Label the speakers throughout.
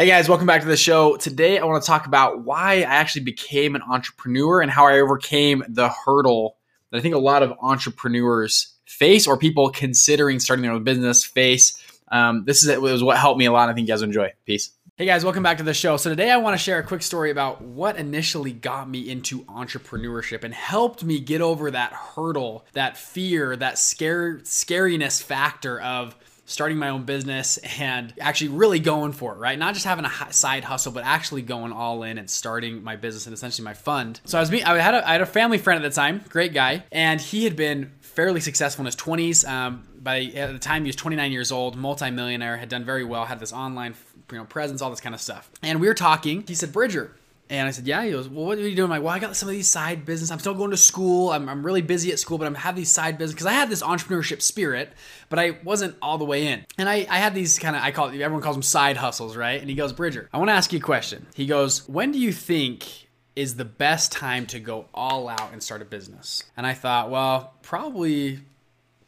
Speaker 1: Hey guys, welcome back to the show. Today I want to talk about why I actually became an entrepreneur and how I overcame the hurdle that I think a lot of entrepreneurs face or people considering starting their own business face. Um, this is was what helped me a lot. I think you guys enjoy. Peace. Hey guys, welcome back to the show. So today I want to share a quick story about what initially got me into entrepreneurship and helped me get over that hurdle, that fear, that scare scariness factor of starting my own business and actually really going for it, right? Not just having a side hustle, but actually going all in and starting my business and essentially my fund. So I was, me I had a, I had a family friend at the time, great guy, and he had been fairly successful in his 20s. Um, by at the time he was 29 years old, multimillionaire, had done very well, had this online you know presence, all this kind of stuff. And we were talking. He said, "Bridger, and I said, yeah. He goes, well, what are you doing? I'm like, well, I got some of these side business. I'm still going to school. I'm, I'm really busy at school, but I'm have these side business because I had this entrepreneurship spirit, but I wasn't all the way in. And I, I had these kind of, I call it, everyone calls them side hustles, right? And he goes, Bridger, I want to ask you a question. He goes, when do you think is the best time to go all out and start a business? And I thought, well, probably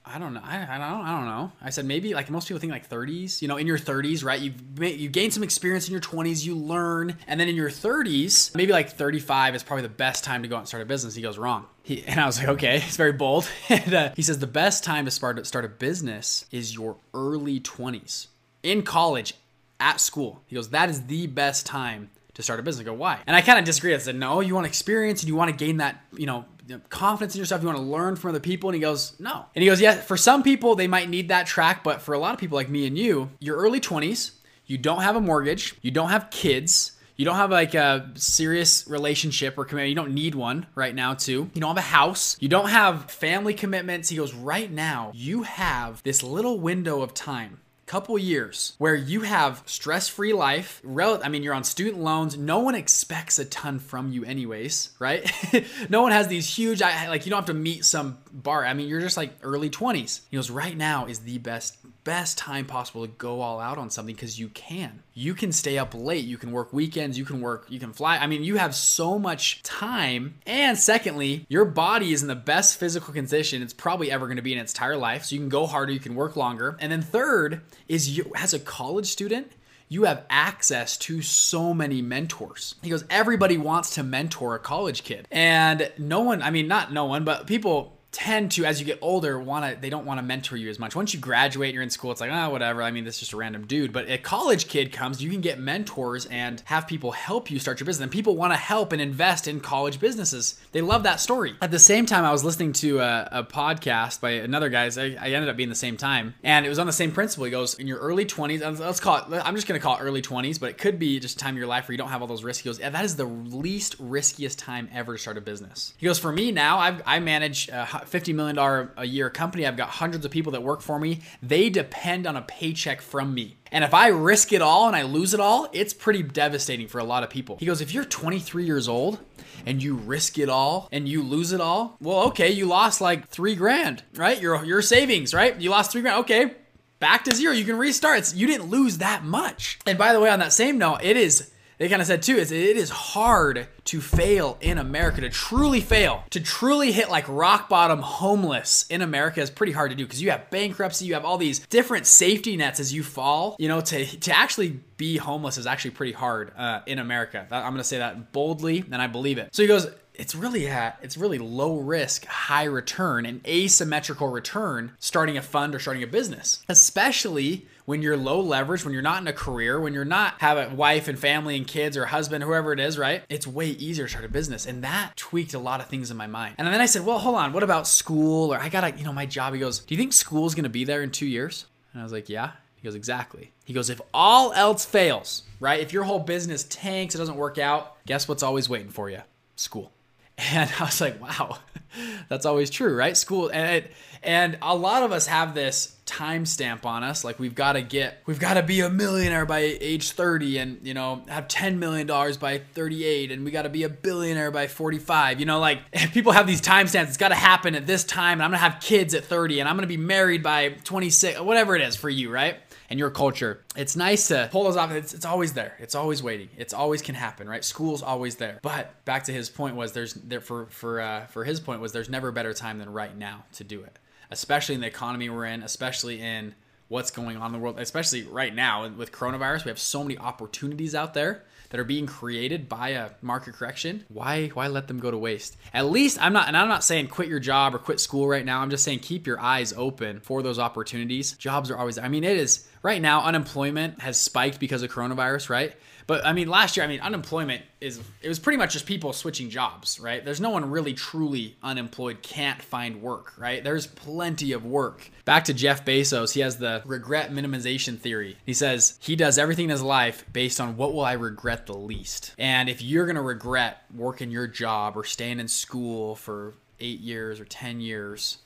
Speaker 1: I don't know. I, I don't. I don't know. I said maybe like most people think like 30s. You know, in your 30s, right? You've you gain some experience in your 20s. You learn, and then in your 30s, maybe like 35 is probably the best time to go out and start a business. He goes wrong. He, and I was like, okay, it's very bold. and uh, he says the best time to start start a business is your early 20s in college, at school. He goes that is the best time to start a business. I go, why? And I kind of disagree. I said, no, you want experience and you want to gain that, you know, confidence in yourself. You want to learn from other people. And he goes, no. And he goes, yeah, for some people, they might need that track. But for a lot of people like me and you, your early 20s, you don't have a mortgage, you don't have kids. You don't have like a serious relationship or commitment. You don't need one right now, too. You don't have a house. You don't have family commitments. He goes, right now, you have this little window of time couple years where you have stress-free life rel- i mean you're on student loans no one expects a ton from you anyways right? No one has these huge I like you don't have to meet some bar i mean you're just like early 20s he goes right now is the best best time possible to go all out on something because you can. You can stay up late, you can work weekends, you can work, you can fly. I mean, you have so much time. And secondly, your body is in the best physical condition it's probably ever going to be in its entire life. So you can go harder, you can work longer. And then third is you as a college student, you have access to so many mentors. He goes, everybody wants to mentor a college kid. And no one, I mean, not no one, but people tend to as you get older want to they don't want to mentor you as much. Once you graduate you're in school it's like oh whatever i mean this is just a random dude. But a college kid comes you can get mentors and have people help you start your business and people want to help and invest in college businesses. They love that story. At the same time i was listening to a, a podcast by another guy I, I, ended up being the same time and it was on the same principle. He goes in your early 20s let's call it i'm just going to call it early 20s but it could be just time of your life where you don't have all those risks. He goes yeah that is the least riskiest time ever to start a business. He goes for me now I've, i manage uh, $50 million a year company. I've got hundreds of people that work for me. They depend on a paycheck from me. And if I risk it all and I lose it all, it's pretty devastating for a lot of people. He goes, if you're 23 years old and you risk it all and you lose it all, well, okay, you lost like three grand, right? Your your savings, right? You lost three grand. Okay, back to zero. You can restart. It's, you didn't lose that much. And by the way, on that same note, it is they kind of said too is it is hard to fail in America to truly fail to truly hit like rock bottom homeless in America is pretty hard to do because you have bankruptcy you have all these different safety nets as you fall. You know to to actually be homeless is actually pretty hard uh, in America. I'm gonna say that boldly and I believe it. So he goes it's really at it's really low risk, high return, and asymmetrical return starting a fund or starting a business, especially when you're low leverage, when you're not in a career, when you're not have a wife and family and kids or husband, whoever it is, right? It's way easier to start a business. And that tweaked a lot of things in my mind. And then I said, well, hold on, what about school? Or I gotta, you know, my job. He goes, Do you think school's gonna be there in two years? And I was like, Yeah. He goes, Exactly. He goes, If all else fails, right? If your whole business tanks, it doesn't work out, guess what's always waiting for you? School. And I was like, wow, that's always true, right? School and it, and a lot of us have this timestamp on us, like we've got to get, we've got to be a millionaire by age 30, and you know, have 10 million dollars by 38, and we got to be a billionaire by 45. You know, like people have these timestamps. It's got to happen at this time, and I'm gonna have kids at 30, and I'm gonna be married by 26, whatever it is for you, right? And your culture. It's nice to pull those off. It's, it's always there. It's always waiting. It's always can happen, right? School's always there. But back to his point was there's there for for uh, for his point was there's never a better time than right now to do it, especially in the economy we're in, especially in what's going on in the world, especially right now with coronavirus. We have so many opportunities out there that are being created by a market correction. Why why let them go to waste? At least I'm not and I'm not saying quit your job or quit school right now. I'm just saying keep your eyes open for those opportunities. Jobs are always I mean it is right now unemployment has spiked because of coronavirus, right? But I mean, last year, I mean, unemployment is it was pretty much just people switching jobs, right? There's no one really truly unemployed can't find work, right? There's plenty of work. Back to Jeff Bezos, he has the regret minimization theory. He says he does everything in his life based on what will I regret the least. And if you're gonna regret working your job or staying in school for eight years or 10 years,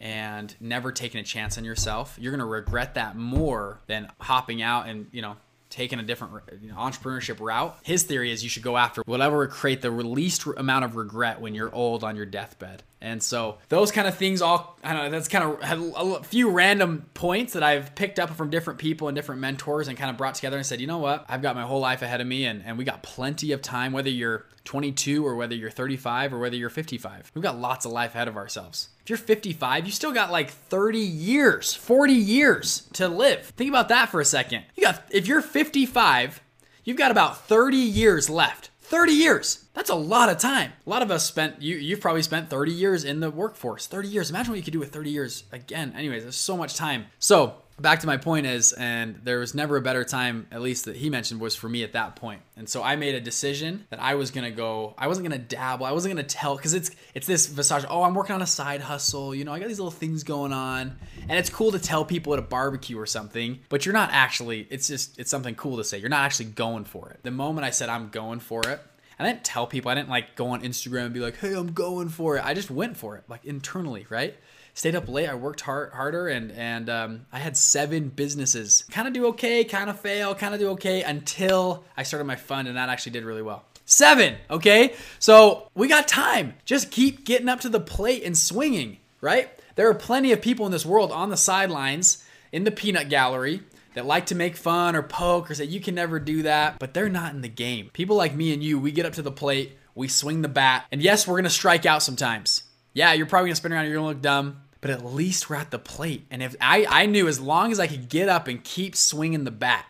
Speaker 1: and never taking a chance on yourself, you're gonna regret that more than hopping out and you know taking a different you know, entrepreneurship route. His theory is you should go after whatever would create the least amount of regret when you're old on your deathbed. And so those kind of things all I don't know that's kind of a few random points that I've picked up from different people and different mentors and kind of brought together and said, you know what, I've got my whole life ahead of me and, and we got plenty of time, whether you're 22 or whether you're 35 or whether you're 55. We've got lots of life ahead of ourselves. If you're 55, you still got like 30 years, 40 years to live. Think about that for a second. You got if you're 55, you've got about 30 years left. 30 years. That's a lot of time. A lot of us spent you you've probably spent 30 years in the workforce. 30 years. Imagine what you could do with 30 years again. Anyways, there's so much time. So, back to my point is and there was never a better time at least that he mentioned was for me at that point. and so i made a decision that i was gonna go i wasn't gonna dabble i wasn't gonna tell because it's it's this visage oh i'm working on a side hustle you know i got these little things going on and it's cool to tell people at a barbecue or something but you're not actually it's just it's something cool to say you're not actually going for it the moment i said i'm going for it I didn't tell people. I didn't like go on Instagram and be like, "Hey, I'm going for it." I just went for it, like internally, right? Stayed up late. I worked hard, harder, and and um, I had seven businesses. Kind of do okay, kind of fail, kind of do okay until I started my fund, and that actually did really well. Seven, okay? So we got time. Just keep getting up to the plate and swinging, right? There are plenty of people in this world on the sidelines in the peanut gallery that like to make fun or poke or say you can never do that, but they're not in the game. People like me and you, we get up to the plate, we swing the bat, and yes, we're gonna strike out sometimes. Yeah, you're probably gonna spin around, you're gonna look dumb but at least we're at the plate. And if I, I knew as long as I could get up and keep swinging the bat,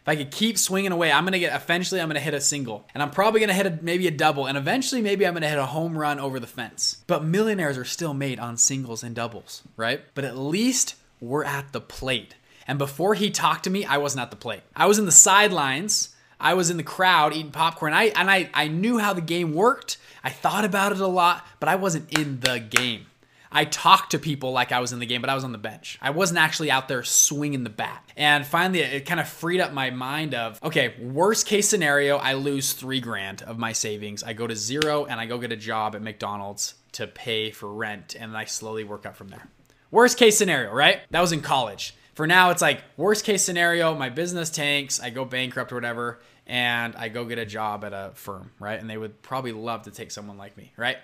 Speaker 1: if I could keep swinging away, I'm gonna get eventually I'm gonna hit a single, and I'm probably gonna hit a, maybe a double, and eventually maybe I'm gonna hit a home run over the fence. But millionaires are still made on singles and doubles, right? But at least we're at the plate. And before he talked to me, I wasn't at the plate. I was in the sidelines. I was in the crowd eating popcorn. I and I I knew how the game worked. I thought about it a lot, but I wasn't in the game. I talked to people like I was in the game, but I was on the bench. I wasn't actually out there swinging the bat. And finally, it kind of freed up my mind of, okay, worst case scenario, I lose three grand of my savings. I go to zero and I go get a job at McDonald's to pay for rent, and I slowly work up from there. Worst case scenario, right? That was in college. For now, it's like worst case scenario, my business tanks, I go bankrupt or whatever, and I go get a job at a firm, right? And they would probably love to take someone like me, right?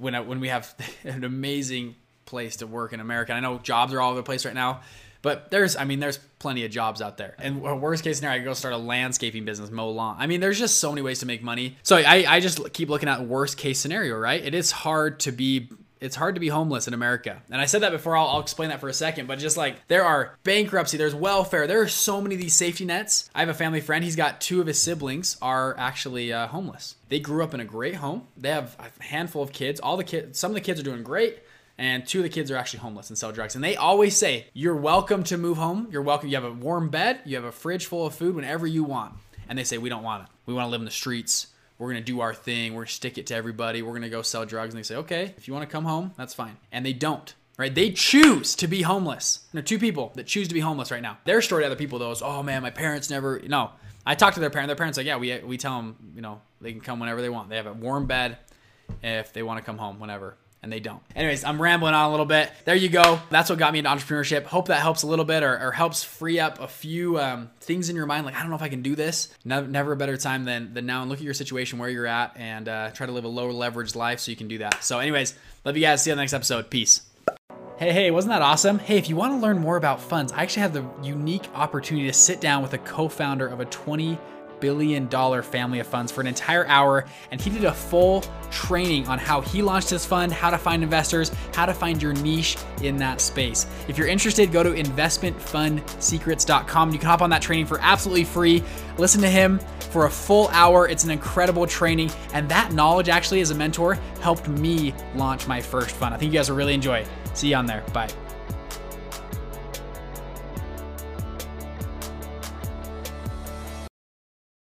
Speaker 1: When I, when we have an amazing place to work in America. I know jobs are all over the place right now, but there's I mean there's plenty of jobs out there. And worst case scenario, I go start a landscaping business, mow lawn. I mean there's just so many ways to make money. So I I just keep looking at worst case scenario, right? It is hard to be it's hard to be homeless in America. And I said that before, I'll, I'll, explain that for a second, but just like there are bankruptcy, there's welfare, there are so many of these safety nets. I have a family friend, he's got two of his siblings are actually uh, homeless. They grew up in a great home. They have a handful of kids. All the kids, some of the kids are doing great. And two of the kids are actually homeless and sell drugs. And they always say, You're welcome to move home. You're welcome. You have a warm bed. You have a fridge full of food whenever you want. And they say, We don't want it. We want to live in the streets we're gonna do our thing, we're gonna stick it to everybody, we're gonna go sell drugs. And they say, okay, if you wanna come home, that's fine. And they don't. Right? They choose to be homeless. There are two people that choose to be homeless right now. Their story to other people though is, oh man, my parents never. No, I talked to their parents. Their parents like, yeah, we we tell them, you know, they can come whenever they want. They have a warm bed if they want to come home whenever and they don't. Anyways, I'm rambling on a little bit. There you go. That's what got me into entrepreneurship. Hope that helps a little bit or, or helps free up a few um, things in your mind. Like, I don't know if I can do this. Never, never a better time than, than now and look at your situation where you're at and uh, try to live a low leverage life so you can do that. So, anyways, love you guys. See you on the next episode. Peace. Hey, hey, wasn't that awesome? Hey, if you want to learn more about funds, I actually have the unique opportunity to sit down with a co founder of a $20 billion dollar family of funds for an entire hour. And he did a full training on how he launched his fund, how to find investors, how to find your niche in that space. If you're interested, go to investmentfundsecrets.com. You can hop on that training for absolutely free. Listen to him for a full hour. It's an incredible training. And that knowledge, actually, as a mentor, helped me launch my first fund. I think you guys will really enjoy it. See you on there. Bye.